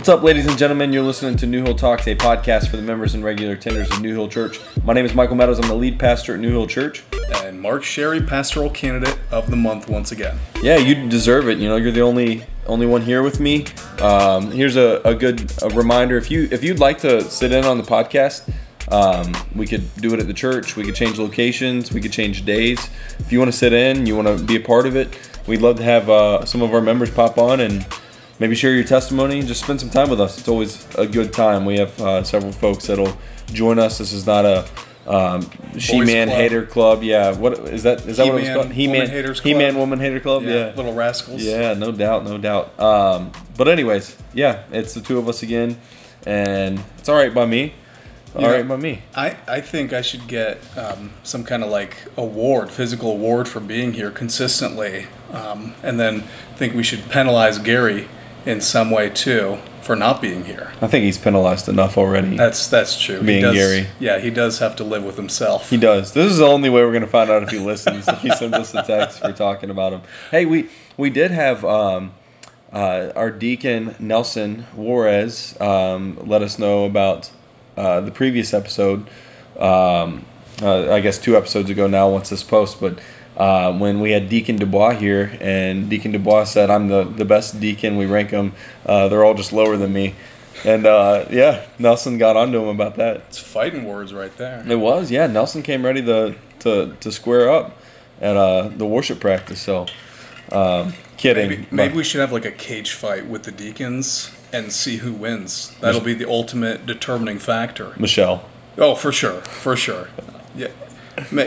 What's up, ladies and gentlemen? You're listening to New Hill Talks, a podcast for the members and regular attenders of New Hill Church. My name is Michael Meadows. I'm the lead pastor at New Hill Church. And Mark Sherry, pastoral candidate of the month once again. Yeah, you deserve it. You know, you're the only only one here with me. Um, here's a, a good a reminder: if you if you'd like to sit in on the podcast, um, we could do it at the church. We could change locations. We could change days. If you want to sit in, you want to be a part of it, we'd love to have uh, some of our members pop on and maybe share your testimony. Just spend some time with us. It's always a good time. We have uh, several folks that'll join us. This is not a um, She-Man Club. Hater Club. Yeah, what is that? Is that what it was called? He-Man Woman Haters He-Man Woman Hater Club. Yeah. Little rascals. Yeah, no doubt, no doubt. Um, but anyways, yeah, it's the two of us again, and it's all right by me. All know, right by me. I, I think I should get um, some kind of like award, physical award for being here consistently. Um, and then think we should penalize Gary in some way too for not being here. I think he's penalized enough already. That's that's true. Being he does, Gary. Yeah, he does have to live with himself. He does. This is the only way we're gonna find out if he listens. if he sends us a text for talking about him. Hey, we we did have um, uh, our deacon Nelson Juarez um, let us know about uh, the previous episode. Um, uh, I guess two episodes ago now, once this post, but. Uh, when we had Deacon Dubois here, and Deacon Dubois said, "I'm the, the best deacon. We rank them. Uh, they're all just lower than me." And uh, yeah, Nelson got onto him about that. It's fighting words right there. It was, yeah. Nelson came ready to to, to square up at uh, the worship practice. So, um, kidding. Maybe, maybe we should have like a cage fight with the deacons and see who wins. That'll be the ultimate determining factor. Michelle. Oh, for sure, for sure. Yeah,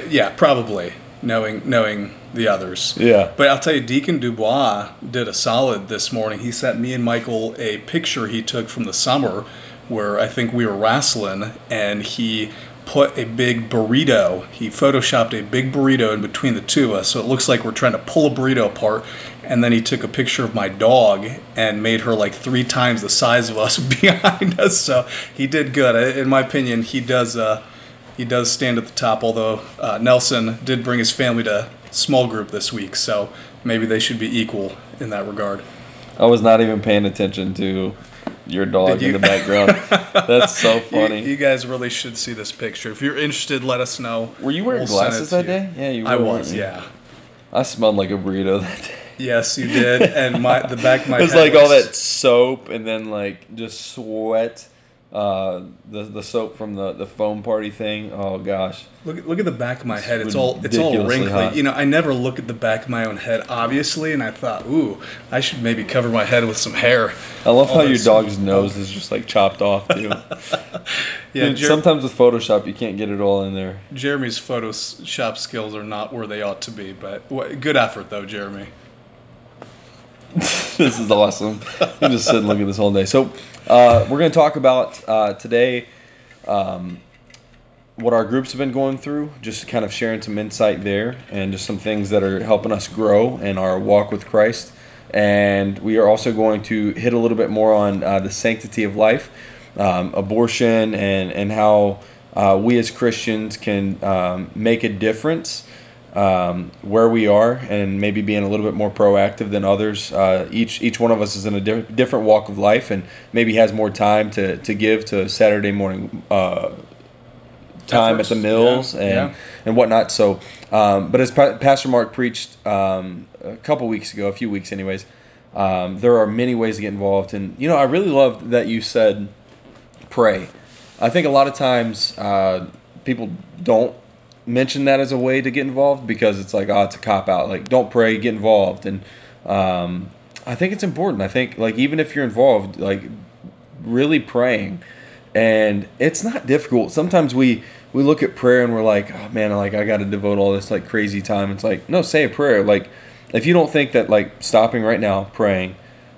yeah, probably knowing knowing the others. Yeah. But I'll tell you, Deacon Dubois did a solid this morning. He sent me and Michael a picture he took from the summer where I think we were wrestling, and he put a big burrito. He photoshopped a big burrito in between the two of us, so it looks like we're trying to pull a burrito apart. And then he took a picture of my dog and made her like three times the size of us behind us. So he did good. In my opinion, he does. Uh, he does stand at the top. Although uh, Nelson did bring his family to small group this week, so maybe they should be equal in that regard. I was not even paying attention to your dog Did in the background. That's so funny. you guys really should see this picture. If you're interested, let us know. were you wearing We'll glasses that you. day? Yeah, you were. I was, you? yeah. I smelled like a burrito that day. Yes, you did. And my the back of my it was like all that soap and then like just sweat. Uh, the the soap from the, the foam party thing. Oh gosh. Look, look at the back of my head. It's It's all it's all wrinkly. hot. You know, I never look at the back of my own head, obviously, and I thought, ooh, I should maybe cover my head with some hair. I love All how your dog's nose is just like chopped off too. Yeah, Jer- sometimes with Photoshop you can't get it all in there. Jeremy's Photoshop skills are not where they ought to be, but good effort though, Jeremy. this is awesome. I'm just sitting looking at this all day. So, uh, we're going to talk about uh, today um, what our groups have been going through, just kind of sharing some insight there, and just some things that are helping us grow in our walk with Christ. And we are also going to hit a little bit more on uh, the sanctity of life, um, abortion, and and how uh, we as Christians can um, make a difference um, where we are and maybe being a little bit more proactive than others. Uh, each each one of us is in a di- different walk of life and maybe has more time to, to give to Saturday morning uh, time Efforts, at the mills yeah, and yeah. and whatnot. So, um, but as Pa- Pastor Mark preached um, a couple weeks ago, a few weeks anyways, um, there are many ways to get involved. And you know, I really loved that you said pray. I think a lot of times uh, people don't mention that as a way to get involved because it's like, oh, it's a cop out. Like, don't pray, get involved. And um, I think it's important. I think, like, even if you're involved, like, really praying. And it's not difficult. Sometimes we we look at prayer and we're like, oh man, like I got to devote all this like crazy time. It's like, no, say a prayer. Like, if you don't think that like stopping right now, praying,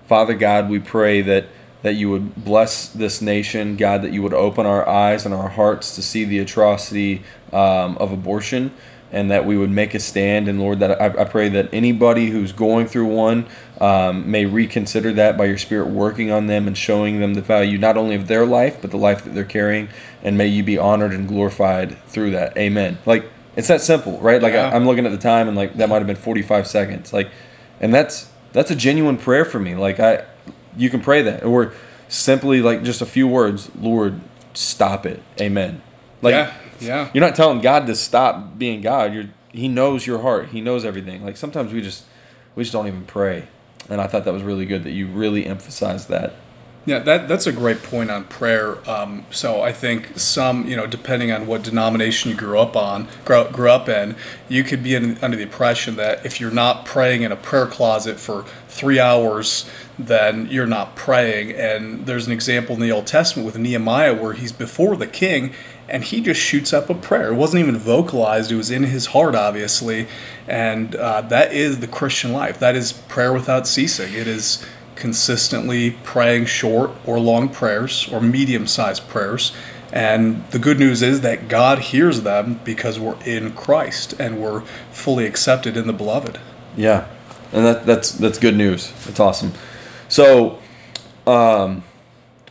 Father God, we pray that that you would bless this nation, God, that you would open our eyes and our hearts to see the atrocity um, of abortion, and that we would make a stand. And Lord, that I, I pray that anybody who's going through one um, may reconsider that by your Spirit working on them and showing them the value not only of their life, but the life that they're carrying. And may you be honored and glorified through that. Amen. Like, it's that simple, right? Like, Yeah. I, I'm looking at the time and like that might have been 45 seconds. Like, and that's that's a genuine prayer for me. Like, I, you can pray that. Or simply like just a few words, Lord, stop it. Amen. Like yeah, yeah. you're not telling God to stop being God. You're He knows your heart. He knows everything. Like sometimes we just we just don't even pray. And I thought that was really good that you really emphasized that. Yeah, that that's a great point on prayer. Um, so I think some, you know, depending on what denomination you grew up on, grew, grew up in, you could be in, under the impression that if you're not praying in a prayer closet for three hours, then you're not praying. And there's an example in the Old Testament with Nehemiah where he's before the king and he just shoots up a prayer. It wasn't even vocalized, it was in his heart, obviously. And uh, that is the Christian life. That is prayer without ceasing. It is consistently praying short or long prayers or medium sized prayers. And the good news is that God hears them because we're in Christ and we're fully accepted in the beloved. Yeah. And that, that's that's good news. That's awesome. So, um,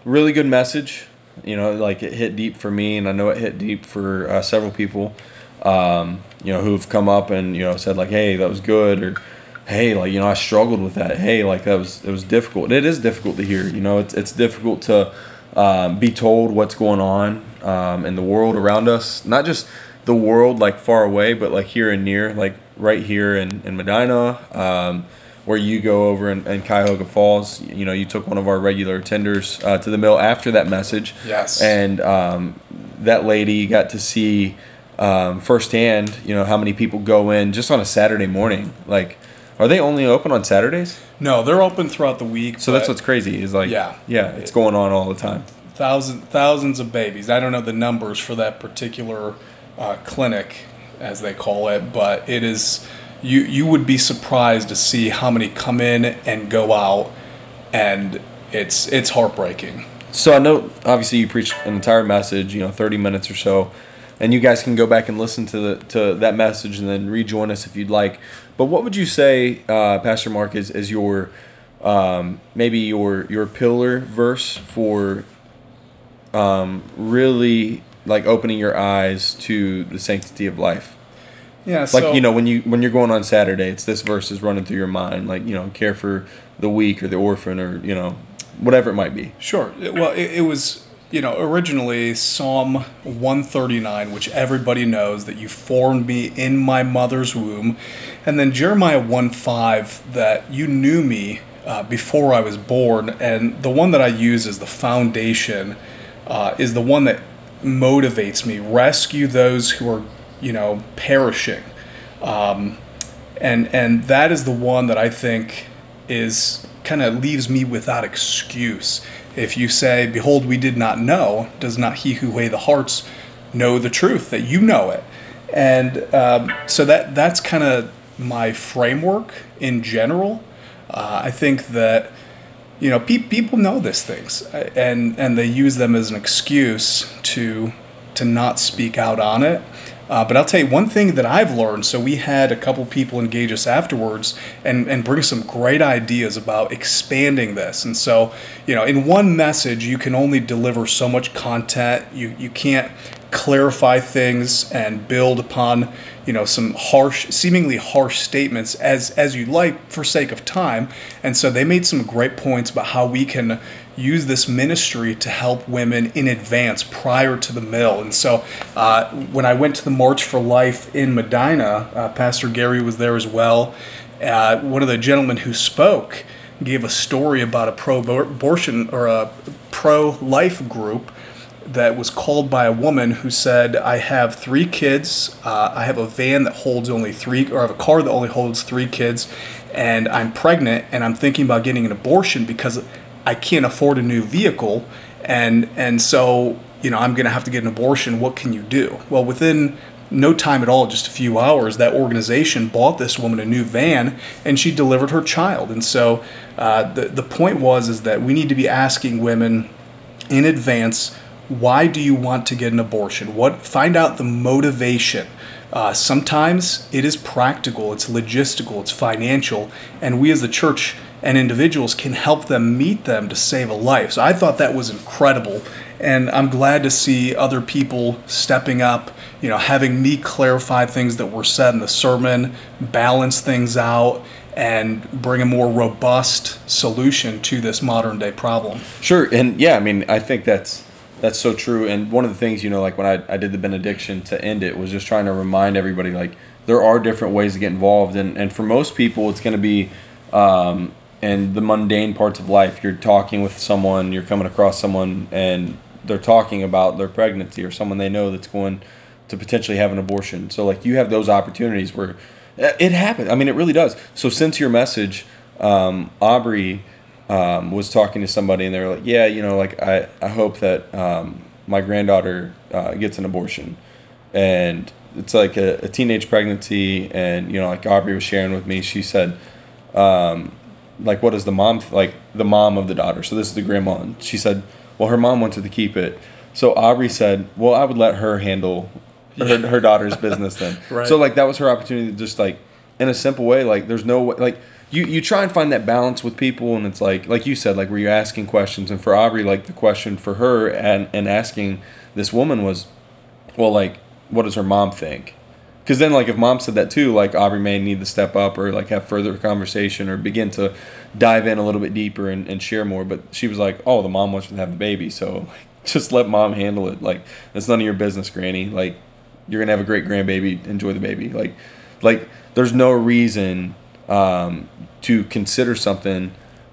really good message. You know, like it hit deep for me, and I know it hit deep for uh, several people. Um, you know, who've come up and you know said like, "Hey, that was good," or "Hey, like you know, I struggled with that." Hey, like that was it was difficult. It is difficult to hear. You know, it's it's difficult to um, be told what's going on um, in the world around us. Not just the world like far away, but like here and near, like right here in in Medina. Um, where you go over in, in Cuyahoga Falls. You know, you took one of our regular tenders uh, to the mill after that message. Yes. And um, that lady got to see um, firsthand, you know, how many people go in just on a Saturday morning. Like, are they only open on Saturdays? No, they're open throughout the week. So that's what's crazy is like, Yeah. yeah, it's going on all the time. thousand thousands of babies. I don't know the numbers for that particular uh, clinic, as they call it, but it is. You you would be surprised to see how many come in and go out, and it's it's heartbreaking. So I know obviously you preached an entire message, you know, 30 minutes or so, and you guys can go back and listen to the to that message and then rejoin us if you'd like. But what would you say, uh, Pastor Mark, is, is your um, maybe your your pillar verse for um, really like opening your eyes to the sanctity of life? Yeah, Like so, you know when you when you're going on Saturday, it's this verse is running through your mind, like you know, care for the weak or the orphan or you know, whatever it might be. Sure. Well, it, it was, you know, originally Psalm 139, which everybody knows that you formed me in my mother's womb. And then Jeremiah 1 5, that you knew me uh, before I was born. And the one that I use as the foundation uh, is the one that motivates me. Rescue those who are, you know, perishing. Um, and and that is the one that I think is kind of leaves me without excuse. If you say, "Behold, we did not know," does not he who weigh the hearts know the truth that you know it? And um, so that that's kind of my framework in general. Uh, I think that you know pe- people know these things uh, and and they use them as an excuse to to not speak out on it uh, but I'll tell you one thing that I've learned. So we had a couple people engage us afterwards and, and bring some great ideas about expanding this. And so, you know, in one message, you can only deliver so much content. You you can't clarify things and build upon, you know, some harsh, seemingly harsh statements as as you like for sake of time. And so they made some great points about how we can use this ministry to help women in advance prior to the mill. And so uh, when I went to the March for Life in Medina, uh, Pastor Gary was there as well. Uh, one of the gentlemen who spoke gave a story about a pro abortion or a pro life group that was called by a woman who said, I have three kids. Uh, I have a van that holds only three, or I have a car that only holds three kids, and I'm pregnant, and I'm thinking about getting an abortion because I can't afford a new vehicle, and and so you know I'm going to have to get an abortion. What can you do? Well, within no time at all, just a few hours, that organization bought this woman a new van, and she delivered her child. And so uh, the the point was is that we need to be asking women in advance why do you want to get an abortion what find out the motivation uh, sometimes it is practical it's logistical it's financial and we as the church and individuals can help them meet them to save a life so i thought that was incredible and i'm glad to see other people stepping up you know having me clarify things that were said in the sermon balance things out and bring a more robust solution to this modern day problem. Sure, and yeah, I mean, I think that's that's so true. And one of the things, you know, like when I, I did the benediction to end it, was just trying to remind everybody, like, there are different ways to get involved. And, and for most people, it's going to be um, in the mundane parts of life. You're talking with someone, you're coming across someone, and they're talking about their pregnancy or someone they know that's going to potentially have an abortion. So, like, you have those opportunities where it happens. I mean, it really does. So, since your message, um, Aubrey um, was talking to somebody and they were like, yeah, you know, like I, I hope that um, my granddaughter uh, gets an abortion. And it's like a, a, teenage pregnancy. And, you know, like Aubrey was sharing with me, she said, um, like, what is the mom, th- like the mom of the daughter. So this is the grandma. And she said, well, her mom wanted to keep it. So Aubrey said, well, I would let her handle her, her daughter's business then. right. So like that was her opportunity to just like, in a simple way, like there's no way, like, you you try and find that balance with people and it's like like you said like where you're asking questions and for aubrey like the question for her and and asking this woman was well like what does her mom think? Because then like if mom said that too like aubrey may need to step up or like have further conversation or begin to dive in a little bit deeper and, and share more but she was like oh the mom wants to have the baby so just let mom handle it. Like it's none of your business granny. Like you're gonna have a great grandbaby. Enjoy the baby. Like like there's no reason um, to consider something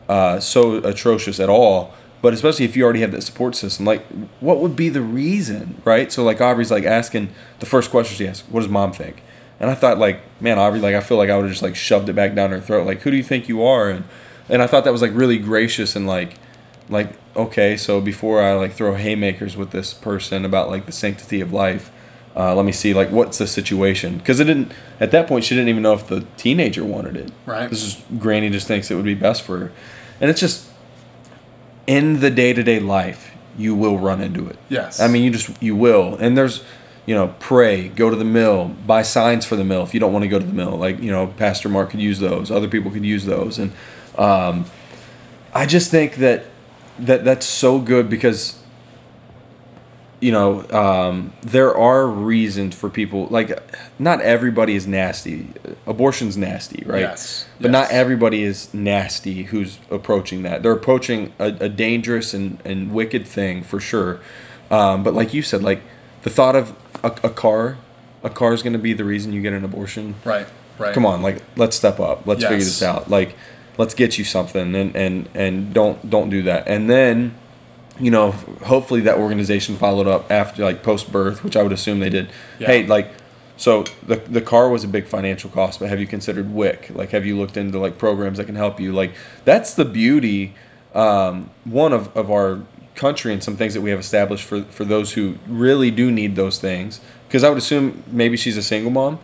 uh, so atrocious at all. But especially if you already have that support system, like what would be the reason, right? So like Aubrey's like asking the first question she asked, "What does mom think?" And I thought like, man, Aubrey, like I feel like I would have just like shoved it back down her throat, like, "Who do you think you are?" And and I thought that was like really gracious and like like okay, so before I like throw haymakers with this person about like the sanctity of life, uh, let me see like what's the situation? Because it didn't at that point she didn't even know if the teenager wanted it. Right. This is granny just thinks it would be best for her. And it's just in the day-to-day life you will run into it. Yes. I mean you just you will. And there's you know pray go to the mill buy signs for the mill if you don't want to go to the mill. Like you know pastor mark could use those other people could use those. And um, i just think that that that's so good because you know, um, there are reasons for people like not everybody is nasty. Abortion's nasty, right? Yes. But yes. not everybody is nasty who's approaching that. They're approaching a, a dangerous and, and wicked thing for sure. Um, but like you said, like the thought of a, a car, a car is going to be the reason you get an abortion. Right. Right. Come on, like let's step up. Let's yes. figure this out. Like let's get you something and and and don't don't do that. And then you know, hopefully that organization followed up after like post birth, which I would assume they did. Yeah. Hey, like, so the the car was a big financial cost, but have you considered WIC? Like, have you looked into like programs that can help you? Like, that's the beauty, um, one of, of our country and some things that we have established for for those who really do need those things. Because I would assume maybe she's a single mom,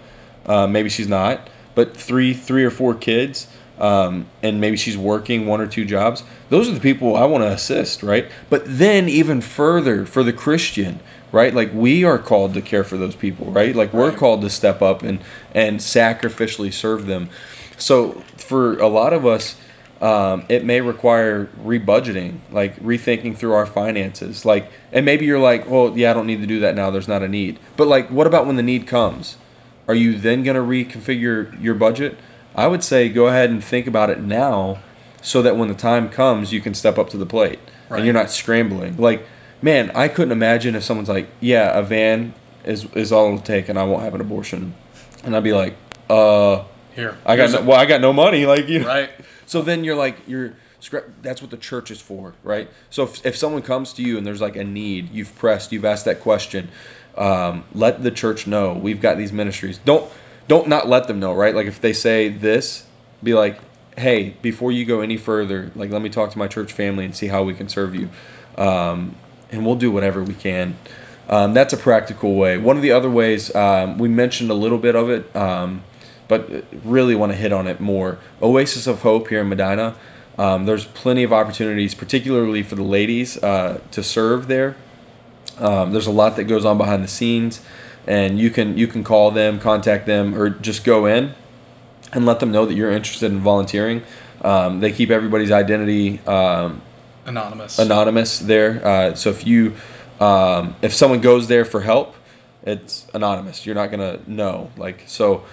uh, maybe she's not, but three three or four kids um, and maybe she's working one or two jobs. Those are the people I want to assist, right? But then even further for the Christian, right? Like we are called to care for those people, right? Like we're called to step up and and sacrificially serve them. So for a lot of us, um, it may require rebudgeting, like rethinking through our finances. Like, and maybe you're like, well, yeah, I don't need to do that now. There's not a need. But like, what about when the need comes? Are you then going to reconfigure your budget? I would say go ahead and think about it now so that when the time comes, you can step up to the plate right. and you're not scrambling. Like, man, I couldn't imagine if someone's like, yeah, a van is, is all it'll take and I won't have an abortion. And I'd be like, uh, here, I got no, well, I got no money. Like, you know? right. So then you're like, you're, that's what the church is for, right? So if, if someone comes to you and there's like a need, you've pressed, you've asked that question, um, let the church know we've got these ministries. Don't don't not let them know, right? Like if they say this, be like, hey, before you go any further, like let me talk to my church family and see how we can serve you, um, and we'll do whatever we can. Um, that's a practical way. One of the other ways um, we mentioned a little bit of it, um, but really want to hit on it more. Oasis of Hope here in Medina. Um, there's plenty of opportunities, particularly for the ladies, uh, to serve there. Um, there's a lot that goes on behind the scenes and you can you can call them, contact them, or just go in and let them know that you're interested in volunteering. Um, they keep everybody's identity um, anonymous. Anonymous there. Uh, so if you um, if someone goes there for help, it's anonymous. You're not gonna know. Like so.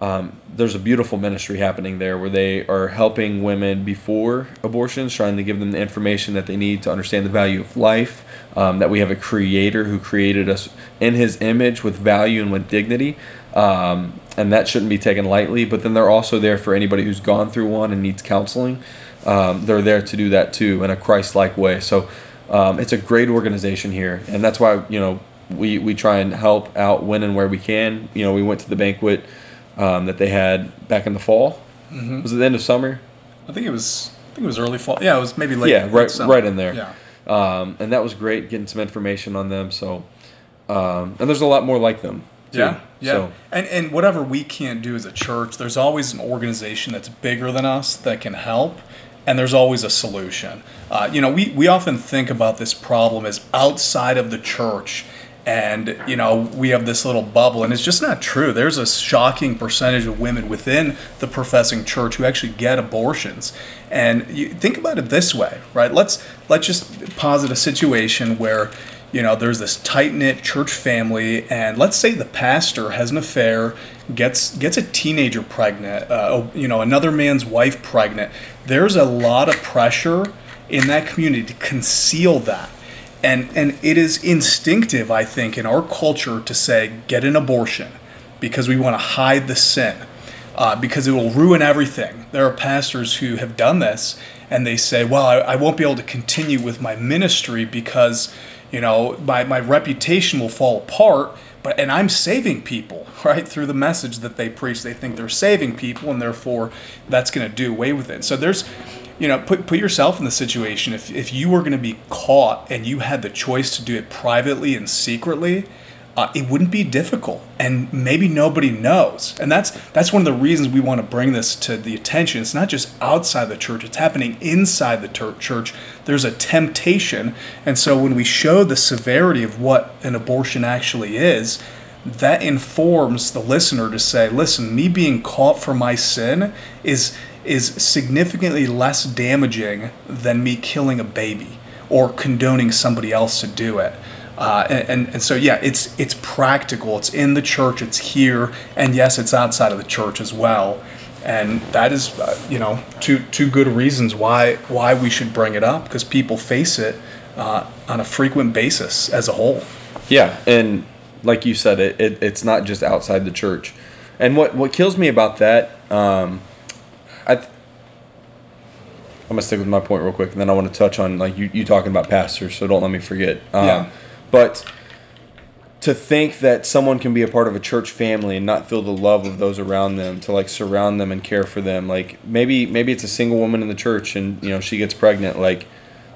um, there's a beautiful ministry happening there where they are helping women before abortions, trying to give them the information that they need to understand the value of life. Um, that we have a creator who created us in his image with value and with dignity. Um, and that shouldn't be taken lightly. But then they're also there for anybody who's gone through one and needs counseling. Um, they're there to do that too in a Christ like way. So um, it's a great organization here. And that's why, you know, we, we try and help out when and where we can. You know, we went to the banquet um, that they had back in the fall. Mm-hmm. Was it the end of summer? I think it was. I think it was early fall. Yeah, it was maybe late. Yeah, late right, summer. right in there. Yeah. Um, and that was great getting some information on them. So, um, and there's a lot more like them. Too. Yeah, yeah. So, And and whatever we can't do as a church, there's always an organization that's bigger than us that can help, and there's always a solution. Uh, you know, we we often think about this problem as outside of the church. And you know we have this little bubble, and it's just not true. There's a shocking percentage of women within the professing church who actually get abortions. And you think about it this way, right? Let's let's just posit a situation where you know there's this tight knit church family, and let's say the pastor has an affair, gets gets a teenager pregnant, uh, you know another man's wife pregnant. There's a lot of pressure in that community to conceal that. And, and it is instinctive, I think, in our culture to say, get an abortion because we want to hide the sin, uh, because it will ruin everything. There are pastors who have done this and they say, well, I, I won't be able to continue with my ministry because, you know, my, my reputation will fall apart. But, and I'm saving people, right, through the message that they preach. They think they're saving people, and therefore that's going to do away with it. So there's, you know, put put yourself in the situation. If if you were going to be caught and you had the choice to do it privately and secretly, uh, it wouldn't be difficult, and maybe nobody knows. And that's that's one of the reasons we want to bring this to the attention. It's not just outside the church; it's happening inside the ter- church. There's a temptation, and so when we show the severity of what an abortion actually is, that informs the listener to say, "Listen, me being caught for my sin is." Is significantly less damaging than me killing a baby or condoning somebody else to do it. Uh, and, and, so yeah, it's it's practical. It's in the church. It's here, and yes, it's outside of the church as well. And that is, uh, you know, two two good reasons why why we should bring it up because people face it uh, on a frequent basis as a whole. Yeah, and like you said, it, it it's not just outside the church. And what what kills me about that, um, I'm gonna stick with my point real quick, and then I want to touch on like you, you talking about pastors, so don't let me forget. Um, Yeah. But to think that someone can be a part of a church family and not feel the love of those around them, to like surround them and care for them, like maybe maybe it's a single woman in the church and you know she gets pregnant, like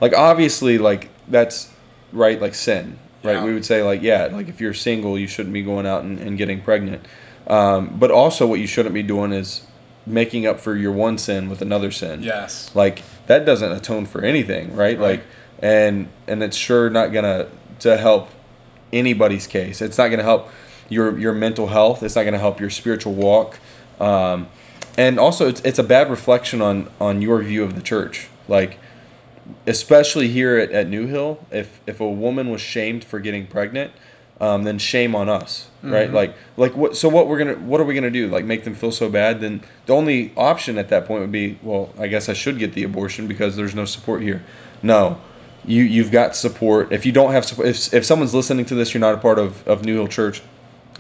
like obviously like that's right, like sin, right? Yeah. We would say like yeah, like if you're single, you shouldn't be going out and, and getting pregnant. Um, but also, what you shouldn't be doing is making up for your one sin with another sin. Yes. like that doesn't atone for anything right, Right. like and and it's sure not gonna to help anybody's case. It's not gonna help your your mental health. It's not gonna help your spiritual walk. Um, and also it's, it's a bad reflection on on your view of the church. Like especially here at, at New Hill, if if a woman was shamed for getting pregnant, um, then shame on us, right? Like like what? So what we're gonna what are we gonna do? Like make them feel so bad? Then the only option at that point would be, well, I guess I should get the abortion because there's no support here. No, you you've got support. If you don't have support, if if someone's listening to this, you're not a part of of New Hill Church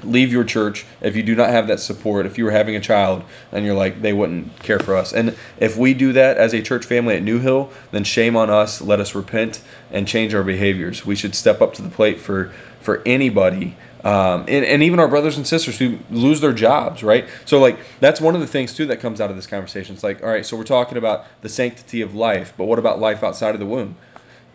leave your church if you do not have that support if you were having a child and you're like they wouldn't care for us and if we do that as a church family at new hill then shame on us let us repent and change our behaviors we should step up to the plate for for anybody um, and, and even our brothers and sisters who lose their jobs right so like that's one of the things too that comes out of this conversation it's like all right so we're talking about the sanctity of life but what about life outside of the womb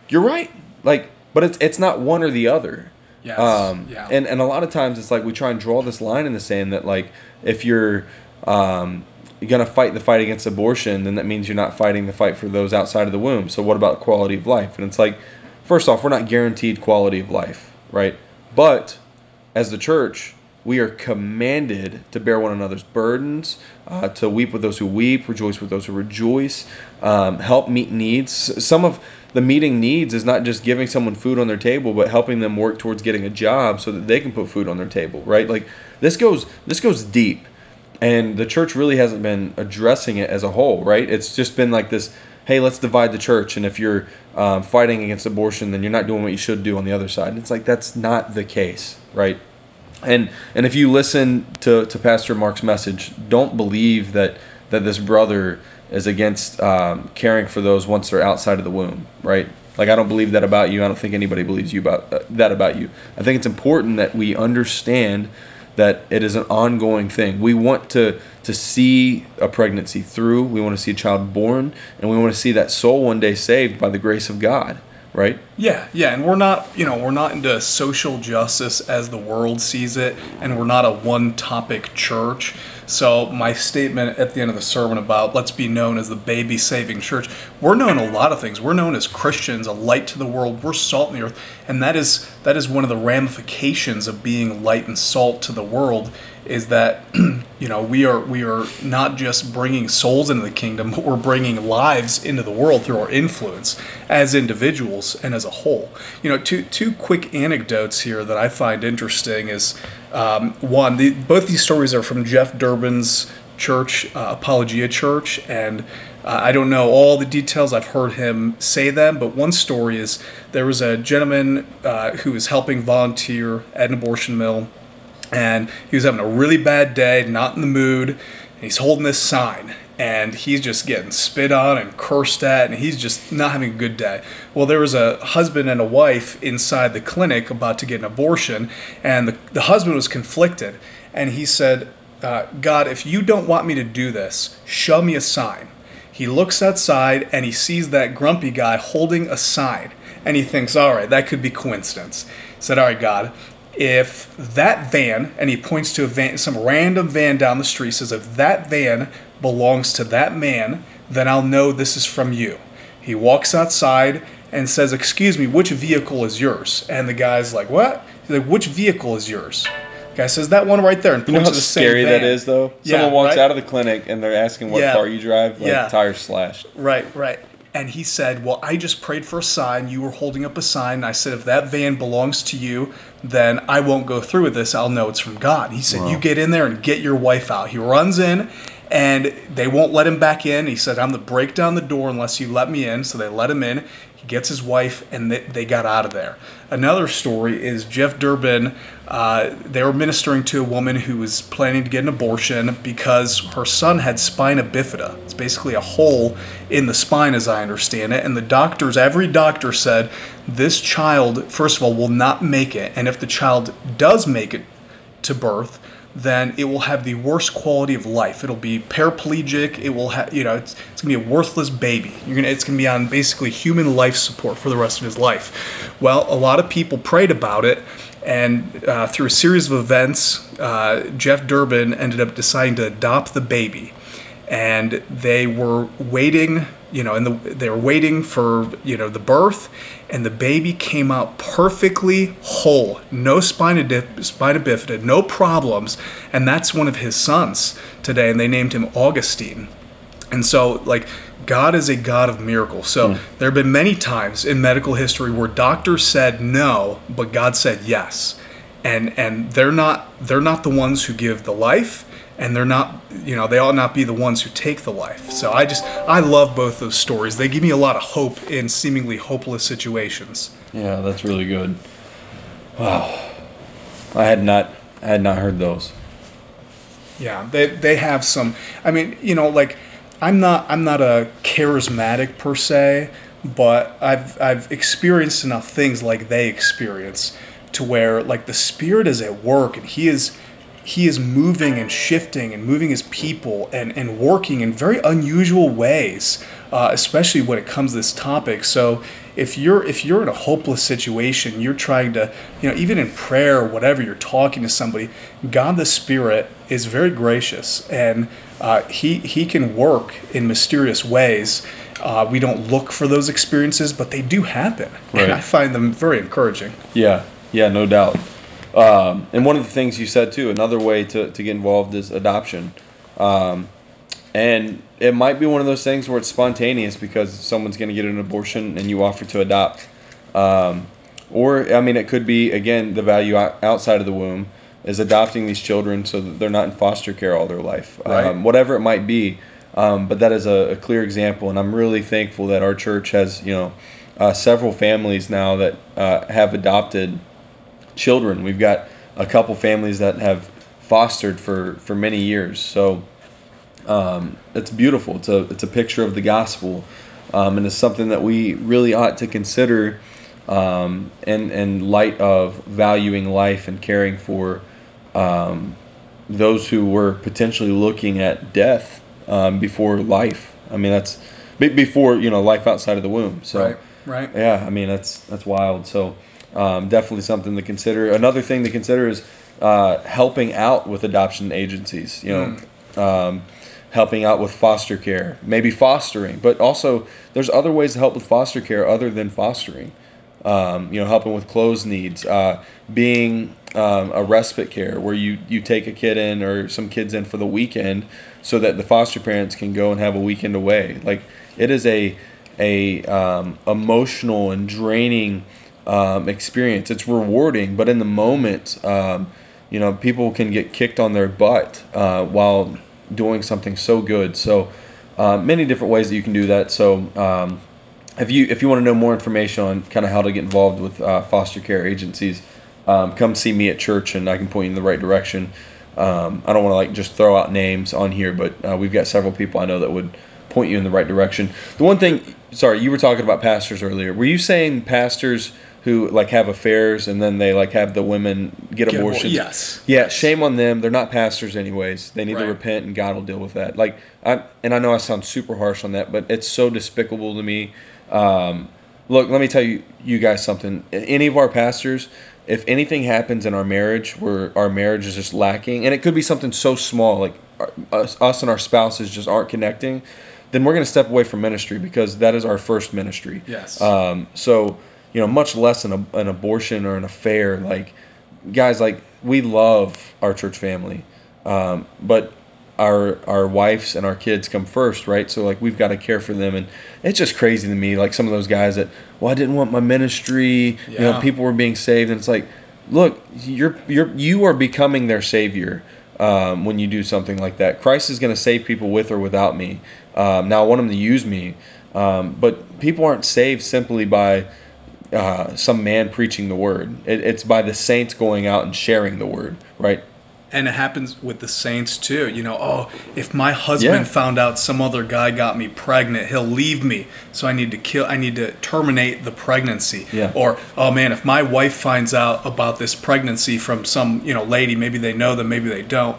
you're right like but it's it's not one or the other Yes. um, Yeah. and and a lot of times it's like we try and draw this line in the sand that like if you're um, you're gonna fight the fight against abortion, then that means you're not fighting the fight for those outside of the womb. So what about quality of life? And it's like, first off, we're not guaranteed quality of life, right? But as the church, we are commanded to bear one another's burdens, uh, to weep with those who weep, rejoice with those who rejoice, um, help meet needs. Some of the meeting needs is not just giving someone food on their table, but helping them work towards getting a job so that they can put food on their table, right? Like this goes this goes deep, and the church really hasn't been addressing it as a whole, right? It's just been like this. Hey, let's divide the church, and if you're um, fighting against abortion, then you're not doing what you should do on the other side. And it's like that's not the case, right? And and if you listen to, to Pastor Mark's message, don't believe that that this brother is against um, caring for those once they're outside of the womb, right? Like I don't believe that about you. I don't think anybody believes you about uh, that about you. I think it's important that we understand that it is an ongoing thing. We want to to see a pregnancy through. We want to see a child born, and we want to see that soul one day saved by the grace of God right? Yeah, yeah, and we're not, you know, we're not into social justice as the world sees it, and we're not a one-topic church. So my statement at the end of the sermon about let's be known as the baby saving church, we're known a lot of things. We're known as Christians, a light to the world. We're salt in the earth, and that is that is one of the ramifications of being light and salt to the world is that you know we are we are not just bringing souls into the kingdom but we're bringing lives into the world through our influence as individuals and as a whole. You know two two quick anecdotes here that i find interesting is um, one the, both these stories are from jeff durbin's church uh, apologia church and uh, I don't know all the details. I've heard him say them, but one story is there was a gentleman uh, who was helping volunteer at an abortion mill and he was having a really bad day, not in the mood. And he's holding this sign, and he's just getting spit on and cursed at, and he's just not having a good day. Well, there was a husband and a wife inside the clinic about to get an abortion, and the, the husband was conflicted, and he said, uh, God, if you don't want me to do this, show me a sign. He looks outside and he sees that grumpy guy holding a sign, and he thinks, all right, that could be coincidence. He said, all right, God, if that van, and he points to a van, some random van down the street, says, if that van belongs to that man, then I'll know this is from you. He walks outside and says, Excuse me, which vehicle is yours? And the guy's like, What? He's like, Which vehicle is yours? The guy says, That one right there. And You know how the scary that is, is, though. Yeah, Someone walks right? out of the clinic and they're asking what Yeah. car you drive, like Yeah. tires slashed. Right, right. And he said, Well, I just prayed for a sign. You were holding up a sign. And I said, If that van belongs to you, then I won't go through with this. I'll know it's from God. He said, You get in there and get your wife out. He runs in and they won't let him back in. He said, I'm going to break down the door unless you let me in. So they let him in. Gets his wife and they, they got out of there. Another story is Jeff Durbin. Uh, they were ministering to a woman who was planning to get an abortion because her son had spina bifida. It's basically a hole in the spine, as I understand it. And the doctors, every doctor said, this child, first of all, will not make it. And if the child does make it to birth, then it will have the worst quality of life. It'll be paraplegic. It will have, you know, it's, it's gonna be a worthless baby. You're gonna, it's gonna be on basically human life support for the rest of his life. Well, a lot of people prayed about it, and uh, through a series of events, uh, Jeff Durbin ended up deciding to adopt the baby, and they were waiting. You know, and the, they were waiting for you know the birth, and the baby came out perfectly whole, no spina, dip, spina bifida, no problems, and that's one of his sons today, and they named him Augustine. And so, like, God is a God of miracles. So hmm. there have been many times in medical history where doctors said no, but God said yes. And and they're not they're not the ones who give the life, and they're not you know they ought not be the ones who take the life. So I just I love both those stories. They give me a lot of hope in seemingly hopeless situations. Yeah, that's really good. Wow, I had not, I had not heard those. Yeah, they they have some. I mean, you know, like I'm not I'm not a charismatic per se, but I've I've experienced enough things like they experience to where like the spirit is at work and he is he is moving and shifting and moving his people and, and working in very unusual ways, uh, especially when it comes to this topic. So if you're if you're in a hopeless situation, you're trying to, you know, even in prayer or whatever, you're talking to somebody, God the Spirit is very gracious and uh, he he can work in mysterious ways. Uh, we don't look for those experiences, but they do happen, Right. and I find them very encouraging. Yeah, yeah, no doubt. Um, and one of the things you said too, another way to, to get involved is adoption. Um, and it might be one of those things where it's spontaneous because someone's going to get an abortion and you offer to adopt. Um, or, I mean, it could be, again, the value outside of the womb. is adopting these children so that they're not in foster care all their life, Right. um, whatever it might be. Um, but that is a, a clear example, and I'm really thankful that our church has you know uh, several families now that uh, have adopted children. We've got a couple families that have fostered for for many years. So um, it's beautiful. It's a it's a picture of the gospel, um, and it's something that we really ought to consider um, in in light of valuing life and caring for um, those who were potentially looking at death um, before life. I mean that's before you know life outside of the womb. So. Right. Right. Yeah, I mean that's that's wild. So um, definitely something to consider. Another thing to consider is uh, helping out with adoption agencies. You know, um, helping out with foster care, maybe fostering, but also there's other ways to help with foster care other than fostering. Um, you know, helping with clothes needs, uh, being um, a respite care where you, you take a kid in or some kids in for the weekend so that the foster parents can go and have a weekend away. Like it is a a um, emotional and draining um, experience. It's rewarding, but in the moment, um, you know, people can get kicked on their butt uh, while doing something so good. So uh, many different ways that you can do that. So um, if you if you want to know more information on kind of how to get involved with uh, foster care agencies, um, come see me at church and I can point you in the right direction. Um, I don't want to like just throw out names on here, but uh, we've got several people I know that would point you in the right direction. The one thing, sorry, you were talking about pastors earlier. Were you saying pastors who like have affairs and then they like have the women get, Get abor- abortions? yes. Yeah, shame on them. They're not pastors anyways. They need to repent and God will deal with that. Like I and I know I sound super harsh on that, but it's so despicable to me. Um, look, let me tell you you guys something. Any of our pastors, if anything happens in our marriage where our marriage is just lacking, and it could be something so small like us, us and our spouses just aren't connecting, then we're going to step away from ministry because that is our first ministry. Yes. Um, so you know, much less an, an abortion or an affair. Like guys, like we love our church family, um, but our our wives and our kids come first, right? So like we've got to care for them, and it's just crazy to me. Like some of those guys that, well, I didn't want my ministry. You know, Yeah. people were being saved, and it's like, look, you're you're you are becoming their savior. Um, when you do something like that, Christ is going to save people with or without me. Um, now I want them to use me, um, but people aren't saved simply by uh, some man preaching the word. It, it's by the saints going out and sharing the word, right? And it happens with the saints too. You know, oh, if my husband Yeah. found out some other guy got me pregnant, he'll leave me. So I need to kill. I need to terminate the pregnancy. Yeah. Or oh man, if my wife finds out about this pregnancy from some you know lady, maybe they know them, maybe they don't.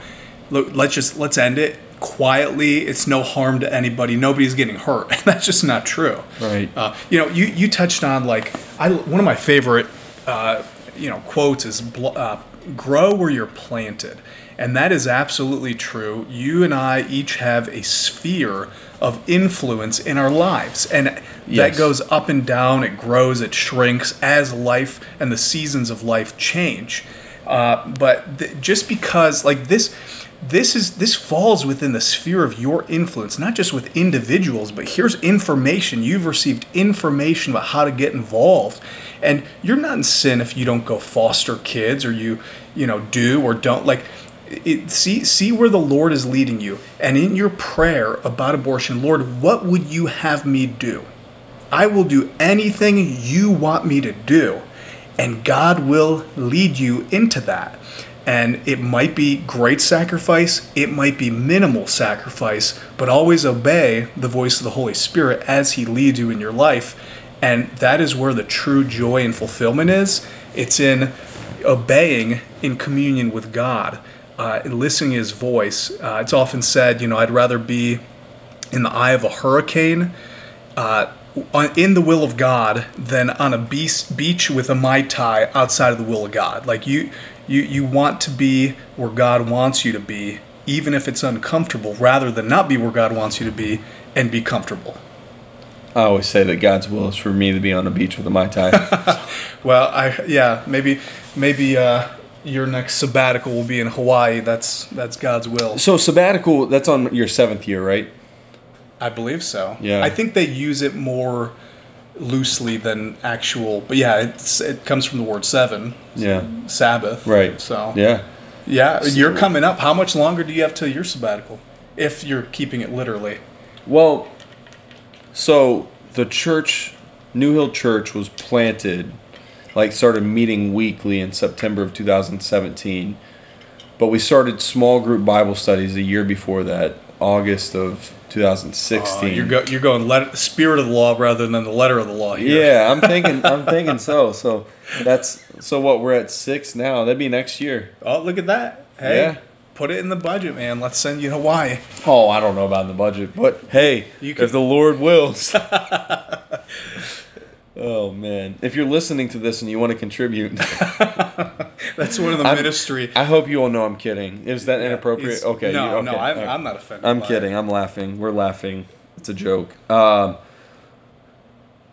Look, let's just let's end it quietly. It's no harm to anybody. Nobody's getting hurt. That's just not true. Right. Uh, you know, you you touched on like I one of my favorite uh, you know quotes is uh, "grow where you're planted," and that is absolutely true. You and I each have a sphere of influence in our lives, and that Yes. goes up and down. It grows, it shrinks as life and the seasons of life change. Uh, but th- just because like this this is this falls within the sphere of your influence not just with individuals but here's information. You've received information about how to get involved. And you're not in sin if you don't go foster kids or you you know do or don't. Like it, see see where the lord is leading you. And in your prayer about abortion lord what would you have me do? I will do anything you want me to do and God will lead you into that. And it might be great sacrifice, it might be minimal sacrifice, but always obey the voice of the Holy Spirit as He leads you in your life. And that is where the true joy and fulfillment is. It's in obeying in communion with God, uh, listening His voice. Uh, it's often said, you know, I'd rather be in the eye of a hurricane uh, in the will of God than on a beach with a mai tai outside of the will of God. Like you, you, you want to be where God wants you to be, even if it's uncomfortable, rather than not be where God wants you to be and be comfortable. I always say that God's will is for me to be on a beach with a mai tai. Well, I yeah maybe maybe uh, your next sabbatical will be in Hawaii. That's that's God's will. so sabbatical, that's on your seventh year, right? I believe so. Yeah. I think they use it more loosely than actual, but yeah, it's it comes from the word seven. Yeah. Sabbath. Right. So Yeah. Yeah, you're coming up. How much longer do you have till your sabbatical? If you're keeping it literally. Well, so the church, New Hill Church, was planted, like started meeting weekly in September of 2017. But we started small group Bible studies a year before that, August of 2016. Uh, you're, go, you're going let, the spirit of the law rather than the letter of the law here. Yeah, I'm thinking. I'm thinking so. So that's so. What we're at six now. That'd be next year. Oh, look at that. Hey, Yeah. put it in the budget, man. Let's send you to Hawaii. Oh, I don't know about the budget, but hey, You could- if the Lord wills. oh man, if you're listening to this and you want to contribute, That's one of the I'm- ministry. I hope you all know I'm kidding. Is that inappropriate? Okay. No, you, okay. no, I'm, right. I'm not offended. I'm kidding. it. I'm laughing. We're laughing. It's a joke. Um,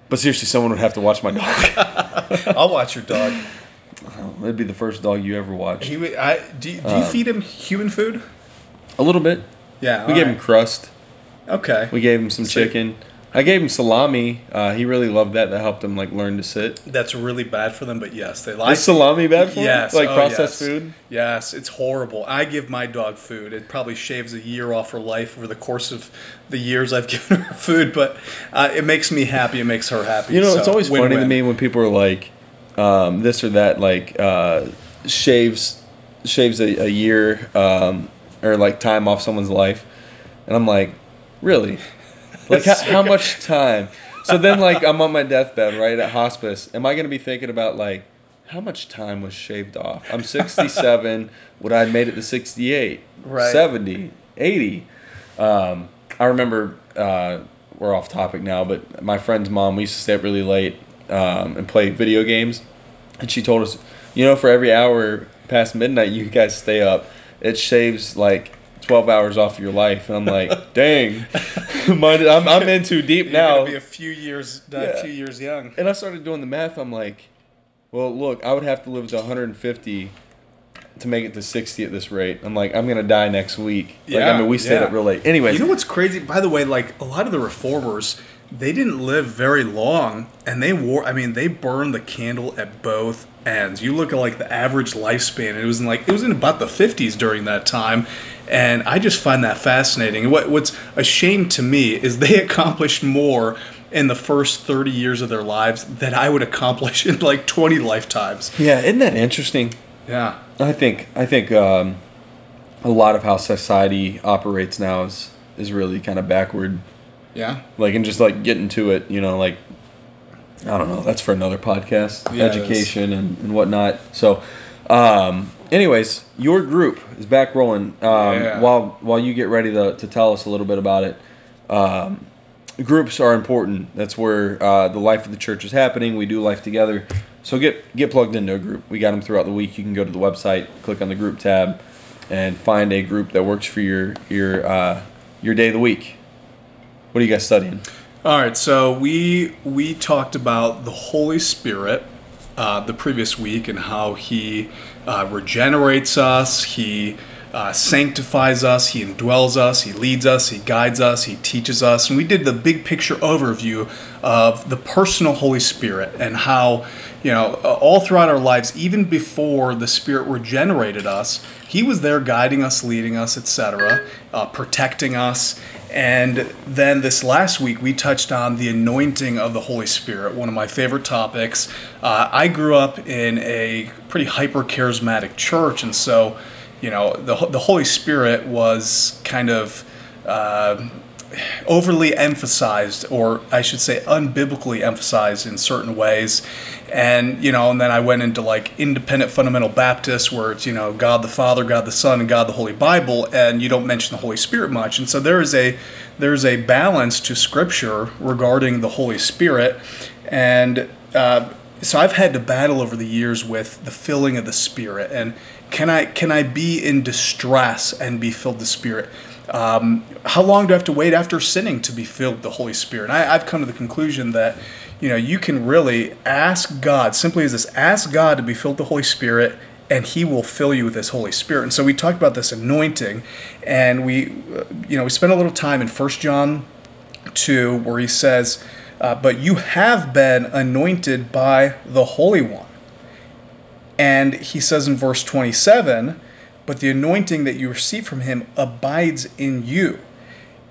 but seriously, someone would have to watch my dog. I'll watch your dog. It'd be the first dog you ever watched. He, would- I, do, you- do you Um, feed him human food? A little bit. Yeah. We gave him crust. Okay. We gave him some So- chicken. I gave him salami. Uh, he really loved that. That helped him like learn to sit. That's really bad for them, but yes, they like Is salami bad for? Yes. Like oh, processed yes. food? Yes, it's horrible. I give my dog food. It probably shaves a year off her life over the course of the years I've given her food, but uh, it makes me happy. It makes her happy. You know, so it's always funny to me when people are like, um, this or that, like uh, shaves shaves a, a year um, or like time off someone's life, and I'm like, really? Like how, how much time? So then, like, I'm on my deathbed, right at hospice. Am I gonna be thinking about like how much time was shaved off? I'm 67. would I have made it to 68, Right. 70, 80? Um, I remember uh, we're off topic now, but my friend's mom, we used to stay up really late um, and play video games, and she told us, you know, for every hour past midnight you guys stay up, it shaves like. 12 hours off your life and I'm like dang Mine- I'm, I'm in too deep You're now be a few years, uh, Yeah. a few years young. and I started doing the math. I'm like, well, look, I would have to live to 150 to make it to 60 at this rate. I'm like, I'm gonna die next week. Like, I mean, we stayed yeah. up real late. Anyways, You know what's crazy? By the way, like a lot of the reformers, they didn't live very long, and they wore. I mean, they burned the candle at both ends. You look at like the average lifespan; it was in like it was in about the fifties during that time, and I just find that fascinating. What What's a shame to me is they accomplished more in the first thirty years of their lives than I would accomplish in like twenty lifetimes. yeah, isn't that interesting? Yeah. I think I think um, a lot of how society operates now is is really kind of backward. Yeah. Like and just like getting to it, you know, like I don't know. That's for another podcast, Yeah, education and, and whatnot. So, um, anyways, your group is back rolling. Um, Yeah. While while you get ready to, to tell us a little bit about it, um, groups are important. That's where uh, the life of the church is happening. We do life together. So get get plugged into a group. We got them throughout the week. You can go to the website, click on the group tab, and find a group that works for your your uh, your day of the week. What are you guys studying? All right, so we we talked about the Holy Spirit uh, the previous week and how He uh, regenerates us, He uh, sanctifies us, He indwells us, He leads us, He guides us, He teaches us, and we did the big picture overview of the personal Holy Spirit and how you know uh, all throughout our lives, even before the Spirit regenerated us, He was there guiding us, leading us, etc., uh, protecting us. And then this last week, we touched on the anointing of the Holy Spirit, one of my favorite topics. Uh, I grew up in a pretty hyper charismatic church, and so, you know, the, the Holy Spirit was kind of. Uh, overly emphasized, or I should say, unbiblically emphasized in certain ways. And, you know, and then I went into like independent fundamental Baptist where it's, you know, God the Father, God the Son, and God the Holy Bible, and you don't mention the Holy Spirit much. And so there is a there's a balance to Scripture regarding the Holy Spirit. And uh, so I've had to battle over the years with the filling of the Spirit. And can I can I be in distress and be filled with the Spirit? Um, how long do I have to wait after sinning to be filled with the Holy Spirit? And I, I've come to the conclusion that you know you can really ask God simply as this: ask God to be filled with the Holy Spirit, and He will fill you with His Holy Spirit. And so we talked about this anointing, and we uh, you know we spent a little time in First John two where he says, uh, "But you have been anointed by the Holy One." And he says in verse 27, but the anointing that you receive from him abides in you.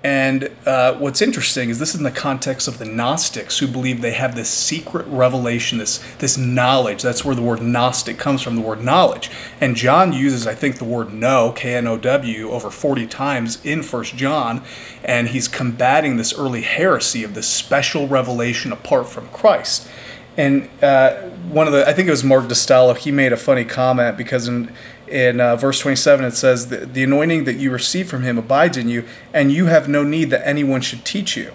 And uh, what's interesting is this is in the context of the Gnostics who believe they have this secret revelation, this this knowledge. That's where the word Gnostic comes from, the word knowledge. And John uses, I think, the word know, K N O W, over 40 times in First John, and he's combating this early heresy of this special revelation apart from Christ. And uh, one of the, I think it was Mark Distallo, he made a funny comment because in in uh, verse 27 it says the, anointing that you receive from him abides in you and you have no need that anyone should teach you.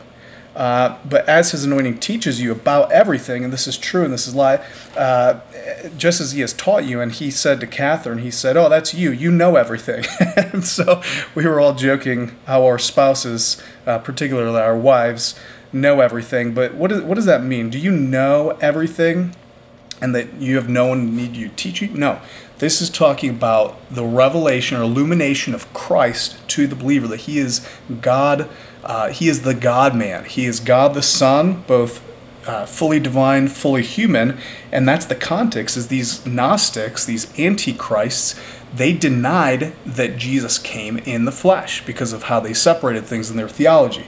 Uh, but as his anointing teaches you about everything and this is true and this is lie uh, just as he has taught you and he said to catherine he said oh that's you. You know everything. And so we were all joking how our spouses uh, particularly our wives know everything. But what, is, what does that mean? Do you know everything and that you have no one need you teach you? No this is talking about the revelation or illumination of Christ to the believer that He is God, uh, He is the God man. He is God the Son, both uh, fully divine, fully human, and that's the context. Is these Gnostics, these antichrists, they denied that Jesus came in the flesh because of how they separated things in their theology,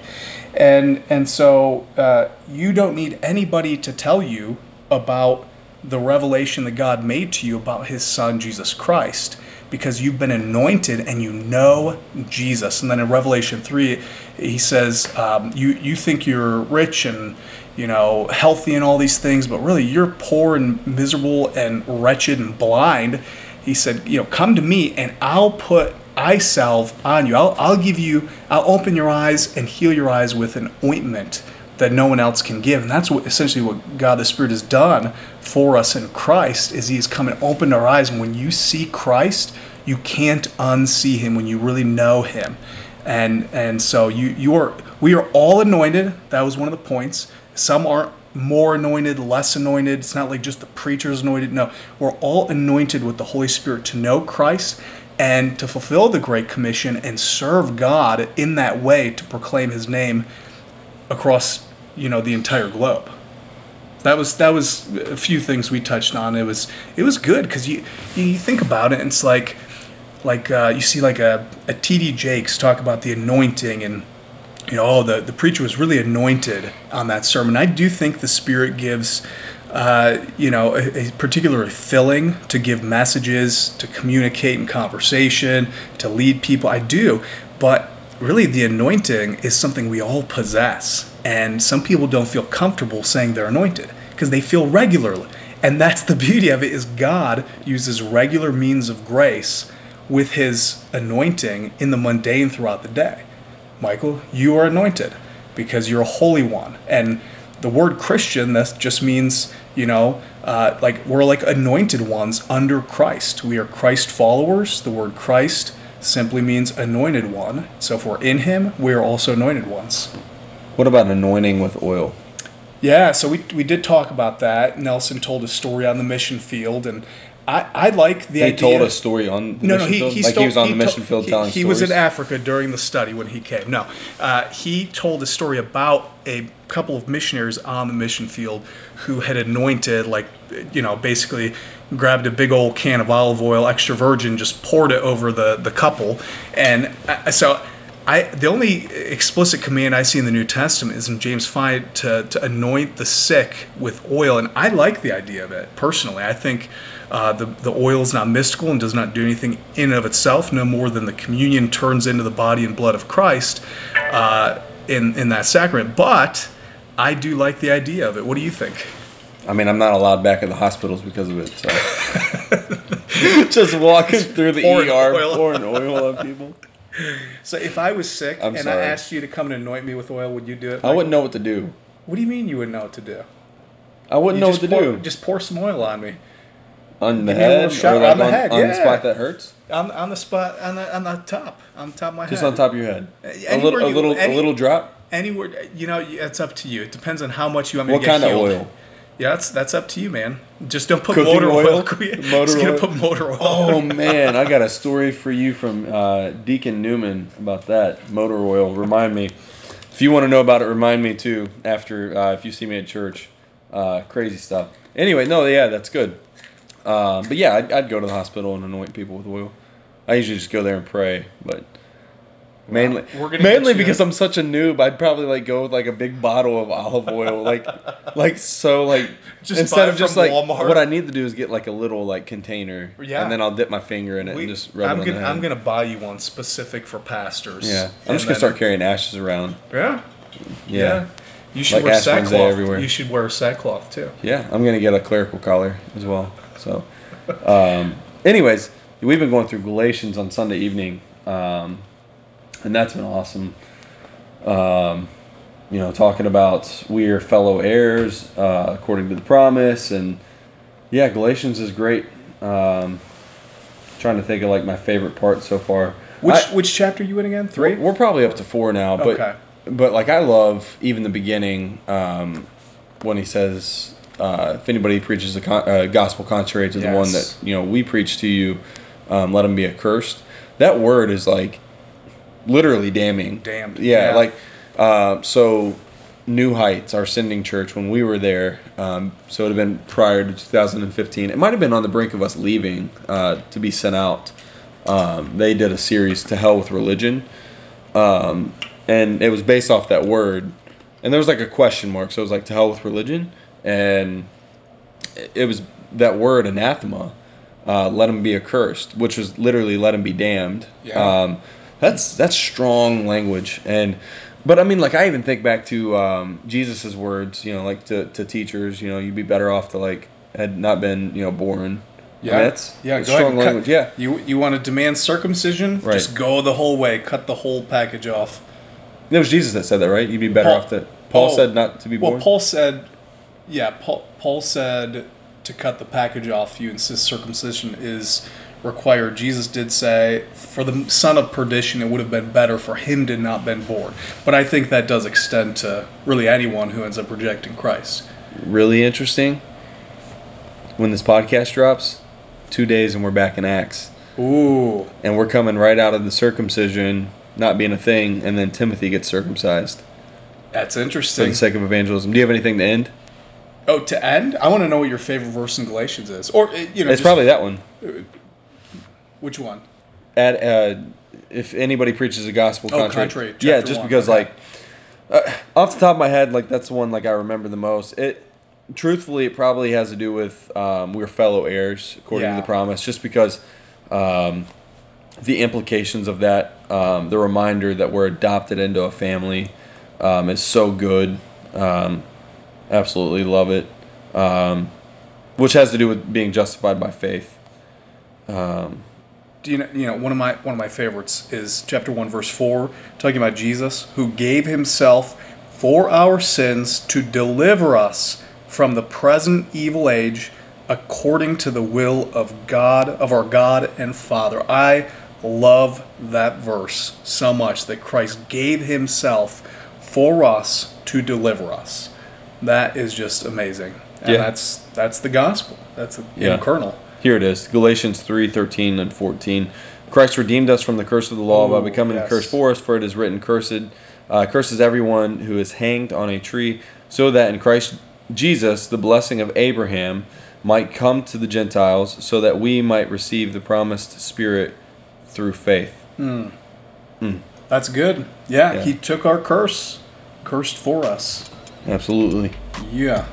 and and so uh, you don't need anybody to tell you about the revelation that God made to you about his son, Jesus Christ, because you've been anointed and you know Jesus. And then in Revelation 3, he says, um, you, you think you're rich and you know, healthy and all these things, but really you're poor and miserable and wretched and blind. He said, you know, come to me and I'll put eye salve on you. I'll, I'll give you, I'll open your eyes and heal your eyes with an ointment that no one else can give. And that's what essentially what God the Spirit has done for us in Christ is He's come and opened our eyes. And when you see Christ, you can't unsee Him when you really know Him. And and so you you are we are all anointed. That was one of the points. Some aren't more anointed, less anointed. It's not like just the preacher's anointed. No, we're all anointed with the Holy Spirit to know Christ and to fulfill the Great Commission and serve God in that way to proclaim His name across you know the entire globe. That was that was a few things we touched on. It was it was good because you you think about it and it's like like uh, you see like a a T.D. Jakes talk about the anointing and you know oh the the preacher was really anointed on that sermon. I do think the Spirit gives. Uh, you know, a, a particular filling to give messages, to communicate in conversation, to lead people. I do, but really the anointing is something we all possess and some people don't feel comfortable saying they're anointed because they feel regularly. And that's the beauty of it is God uses regular means of grace with his anointing in the mundane throughout the day. Michael, you are anointed because you're a holy one. And the word Christian, that just means, you know, uh, like we're like anointed ones under Christ. We are Christ followers. The word Christ simply means anointed one. So if we're in him, we are also anointed ones. What about anointing with oil? Yeah, so we, we did talk about that. Nelson told a story on the mission field, and I, I like the he idea. told a story on the no, mission no, he, field? he like stole- he was on he the mission to- field he, telling he stories. was in Africa during the study when he came. No, uh, he told a story about a couple of missionaries on the mission field who had anointed, like, you know, basically grabbed a big old can of olive oil, extra virgin, just poured it over the, the couple. And I, so I the only explicit command I see in the New Testament is in James 5 to, to anoint the sick with oil. And I like the idea of it personally. I think uh, the, the oil is not mystical and does not do anything in and of itself, no more than the communion turns into the body and blood of Christ uh, in, in that sacrament. But I do like the idea of it. What do you think? I mean, I'm not allowed back at the hospitals because of it. So just walking through the Pouring ER, oil. pouring oil on people. So if I was sick I'm and sorry. I asked you to come and anoint me with oil, would you do it? I wouldn't know what to do. What do you mean you wouldn't know what to do? I wouldn't You know just what to pour, do. Just pour some oil on me. on the give me a little head, shot or like on the head, on the yeah. spot that hurts, On, on the spot, on the, on the top, on the top of my head. just head. on top of your head. A Anywhere little, a you- little, any- a little drop. Anywhere, you know, it's up to you. It depends on how much you want me What to get kind of healed. oil? Yeah, that's that's up to you, man. Just don't put Cooking motor oil. oil? Just Motor gonna oil? put motor oil. Oh man, I got a story for you from uh, Deacon Newman about that motor oil. Remind me if you want to know about it. Remind me too after uh, if you see me at church. Uh, crazy stuff. Anyway, no, yeah, that's good. Um, but yeah, I'd, I'd go to the hospital and anoint people with oil. I usually just go there and pray, but mainly mainly because I'm such a noob. I'd probably like go with like a big bottle of olive oil, like like so like Just instead of just like Walmart. what I need to do is get like a little like container, Yeah. and then I'll dip my finger in it We- and just rub I'm it on gonna. I'm gonna buy you one specific for pastors. yeah, I'm just gonna start carrying ashes around. Yeah. Yeah. You should Like wear Ash Wednesday sackcloth. everywhere. You should wear sackcloth too. Yeah, I'm gonna get a clerical collar as well. So, um, anyways, we've been going through Galatians on Sunday evening, um, and that's been awesome. Um, you know, talking about we are fellow heirs uh, according to the promise, and yeah, Galatians is great. Um, trying to think of like my favorite part so far. Which I- which chapter you in again? Three. we're, probably up to four now, but Okay. but like I love even the beginning um, when he says, uh, "If anybody preaches a con- uh, gospel contrary to the one that you know we preach to you, um, let him be accursed." That word is like literally damning. Damned, Yeah, yeah. like uh, so. New Heights, our sending church, when we were there, um, so it had been prior to 2015. It might have been on the brink of us leaving uh, to be sent out. Um, they did a series to hell with religion, um, and it was based off that word. And there was like a question mark, so it was like to hell with religion, and it- it was that word anathema. Uh, let him be accursed, which was literally let him be damned. Yeah. Um, that's that's strong language, and but I mean, like I even think back to um, Jesus's words, you know, like to, to teachers, you know, you'd be better off to like had not been, you know, born. I mean, that's yeah. that's Go ahead. strong and cut- language. Yeah, You you want to demand circumcision? Right. Just go the whole way. Cut the whole package off. it was Jesus that said that, right? You'd be better Paul- off to. Paul Paul- said not to be Well. Paul said, yeah. Paul Paul said to cut the package off. You insist circumcision is required. Jesus did say, for the son of perdition, it would have been better for him to not been born. But I think that does extend to really anyone who ends up rejecting Christ. really interesting. When this podcast drops, two days and we're back in Acts, Ooh. and we're coming right out of the circumcision not being a thing, and then Timothy gets circumcised That's interesting. for the sake of evangelism. Do you have anything to end? Oh, to end, I want to know what your favorite verse in Galatians is, or uh, you know, It's just- probably that one. Which one? At uh, if anybody preaches a gospel Oh, contrary, contrary, yeah, just one, because okay. like uh, off the top of my head, like that's the one like I remember the most. It truthfully, it probably has to do with um, we're fellow heirs according Yeah. to the promise, just because um, the implications of that, um, the reminder that we're adopted into a family, um, is so good. Um, absolutely love it. Um, which has to do with being justified by faith. You know, you know one of my one of my favorites is chapter 1 verse 4 talking about Jesus who gave himself for our sins to deliver us from the present evil age according to the will of God of our God and Father. I love that verse so much that Christ gave himself for us to deliver us. That is just amazing. And Yeah. that's that's the gospel. That's a Yeah. kernel. Here it is Galatians 3 13 and 14. Christ redeemed us from the curse of the law by becoming yes. a curse for us, for it is written, Cursed, uh, curses everyone who is hanged on a tree, so that in Christ Jesus the blessing of Abraham might come to the Gentiles, so that we might receive the promised Spirit through faith. That's good. Yeah, Yeah. he took our curse, cursed for us. Absolutely. Yeah.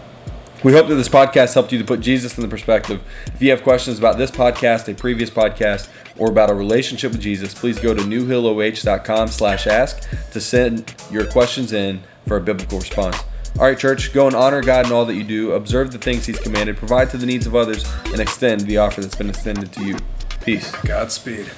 We hope that this podcast helped you to put Jesus in the perspective. If you have questions about this podcast, a previous podcast, or about a relationship with Jesus, please go to newhilloh.com slash ask to send your questions in for a biblical response. All right, church, go and honor God in all that you do, observe the things He's commanded, provide to the needs of others, and extend the offer that's been extended to you. Peace. Godspeed.